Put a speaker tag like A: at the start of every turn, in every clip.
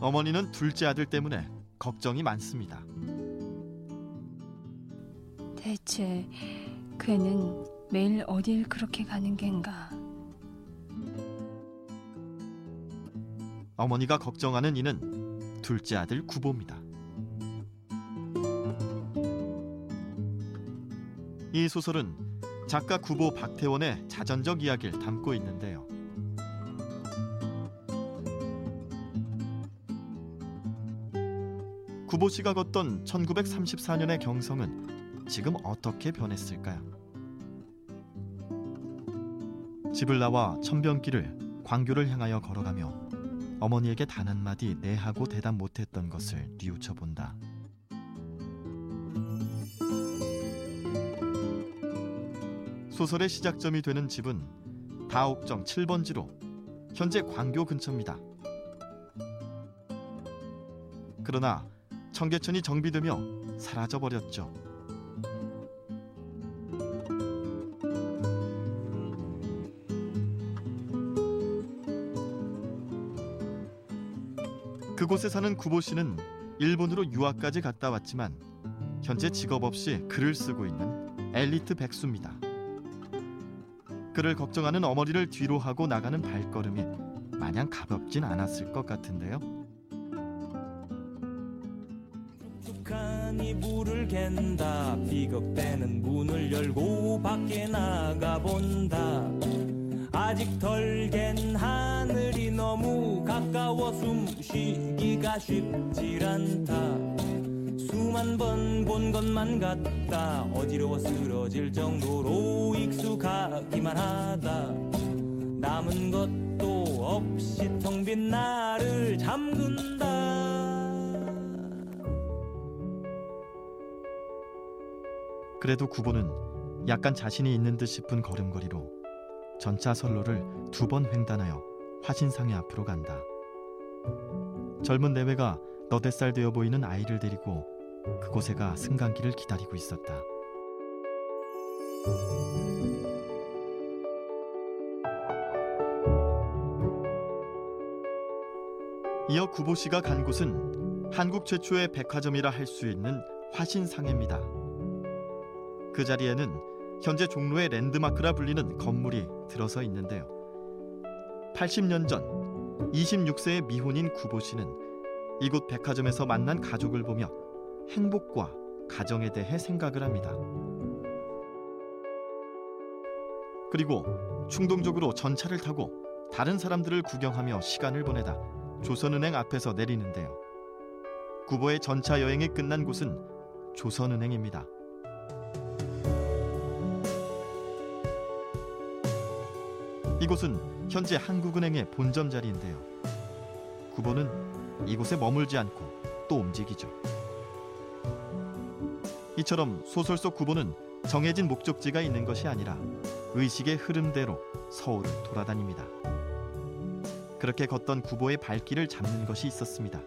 A: 어머니는 둘째 아들 때문에 걱정이 많습니다.
B: 대체 그는 매일 어딜 그렇게 가는 겐가?
A: 어머니가 걱정하는 이는 둘째 아들 구보입니다. 이 소설은 작가 구보 박태원의 자전적 이야기를 담고 있는데요. 구보 씨가 걷던 1934년의 경성은 지금 어떻게 변했을까요? 집을 나와 천변길을 광교를 향하여 걸어가며 어머니에게 단 한마디 내하고 대답 못했던 것을 뉘우쳐 본다. 소설의 시작점이 되는 집은 다옥정 7번지로 현재 광교 근처입니다. 그러나 청계천이 정비되며 사라져 버렸죠. 그곳에 사는 구보 씨는 일본으로 유학까지 갔다 왔지만 현재 직업 없이 글을 쓰고 있는 엘리트 백수입니다. 그를 걱정하는 어머니를 뒤로 하고 나가는 발걸음이 마냥 가볍진 않았을 것 같은데요.
C: 툭툭한 이불을 갠다. 비겁대는 문을 열고 밖에 나가본다. 아직 덜 갠 하늘이 너무 가까워 숨쉬기가 쉽질 않다. 수만 번 본 것만 같다. 어지러워 쓰러질 정도로 익숙하기만 하다. 남은 것도 없이 텅 빈 나를 잠근다
A: 그래도 구보는 약간 자신이 있는 듯 싶은 걸음걸이로 전차 선로를 두 번 횡단하여 화신상의 앞으로 간다. 젊은 내외가 너댓 살 되어 보이는 아이를 데리고 그곳에 가 승강기를 기다리고 있었다. 이어 구보 씨가 간 곳은 한국 최초의 백화점이라 할 수 있는 화신상해입니다. 그 자리에는 현재 종로의 랜드마크라 불리는 건물이 들어서 있는데요. 80년 전 26세의 미혼인 구보 씨는 이곳 백화점에서 만난 가족을 보며 행복과 가정에 대해 생각을 합니다. 그리고 충동적으로 전차를 타고 다른 사람들을 구경하며 시간을 보내다 조선은행 앞에서 내리는데요. 구보의 전차 여행이 끝난 곳은 조선은행입니다. 이곳은 현재 한국은행의 본점 자리인데요. 구보는 이곳에 머물지 않고 또 움직이죠. 이처럼 소설 속 구보는 정해진 목적지가 있는 것이 아니라 의식의 흐름대로 서울을 돌아다닙니다. 그렇게 걷던 구보의 발길을 잡는 것이 있었습니다.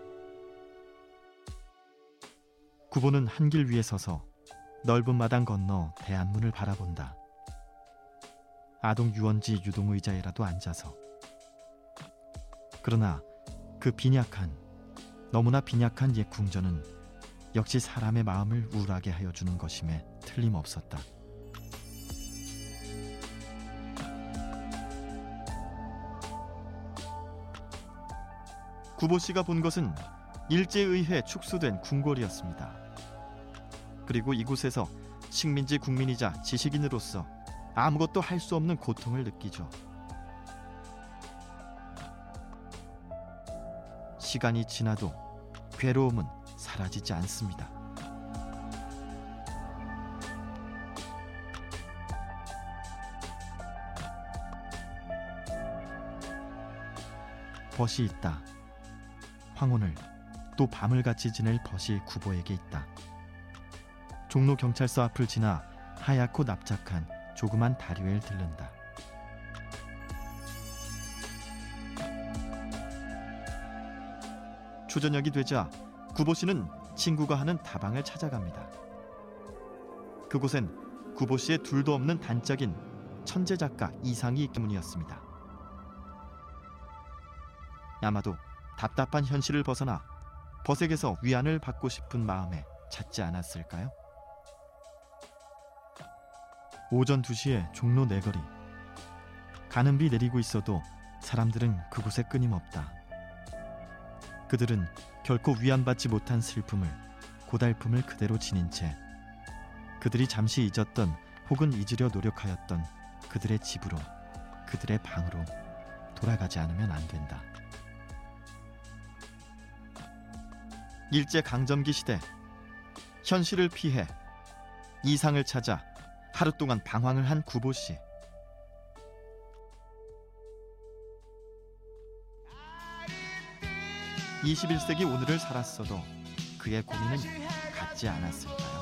A: 구보는 한 길 위에 서서 넓은 마당 건너 대한문을 바라본다. 아동 유원지 유동 의자에라도 앉아서 그러나 그 빈약한 너무나 빈약한 옛 궁전은 역시 사람의 마음을 우울하게 하여 주는 것임에 틀림없었다. 구보 씨가 본 것은 일제의회 축소된 궁궐이었습니다. 그리고 이곳에서 식민지 국민이자 지식인으로서 아무것도 할 수 없는 고통을 느끼죠. 시간이 지나도 괴로움은 사라지지 않습니다. 벗이 있다. 황혼을 또 밤을 같이 지낼 벗이 구보에게 있다. 종로 경찰서 앞을 지나 하얗고 납작한 조그만 다리를 들른다. 추저녁이 되자 구보 씨는 친구가 하는 다방을 찾아갑니다. 그곳엔 구보 씨의 둘도 없는 단짝인 천재 작가 이상이 있기 때문이었습니다. 아마도 답답한 현실을 벗어나 버색에서 위안을 받고 싶은 마음에 찾지 않았을까요? 오전 2시에 종로 내거리. 가는 비 내리고 있어도 사람들은 그곳에 끊임없다. 그들은 결코 위안받지 못한 슬픔을 고달픔을 그대로 지닌 채 그들이 잠시 잊었던 혹은 잊으려 노력하였던 그들의 집으로 그들의 방으로 돌아가지 않으면 안 된다. 일제 강점기 시대 현실을 피해 이상을 찾아 하루 동안 방황을 한 구보 씨. 21세기 오늘을 살았어도 그의 고민은 같지 않았을까.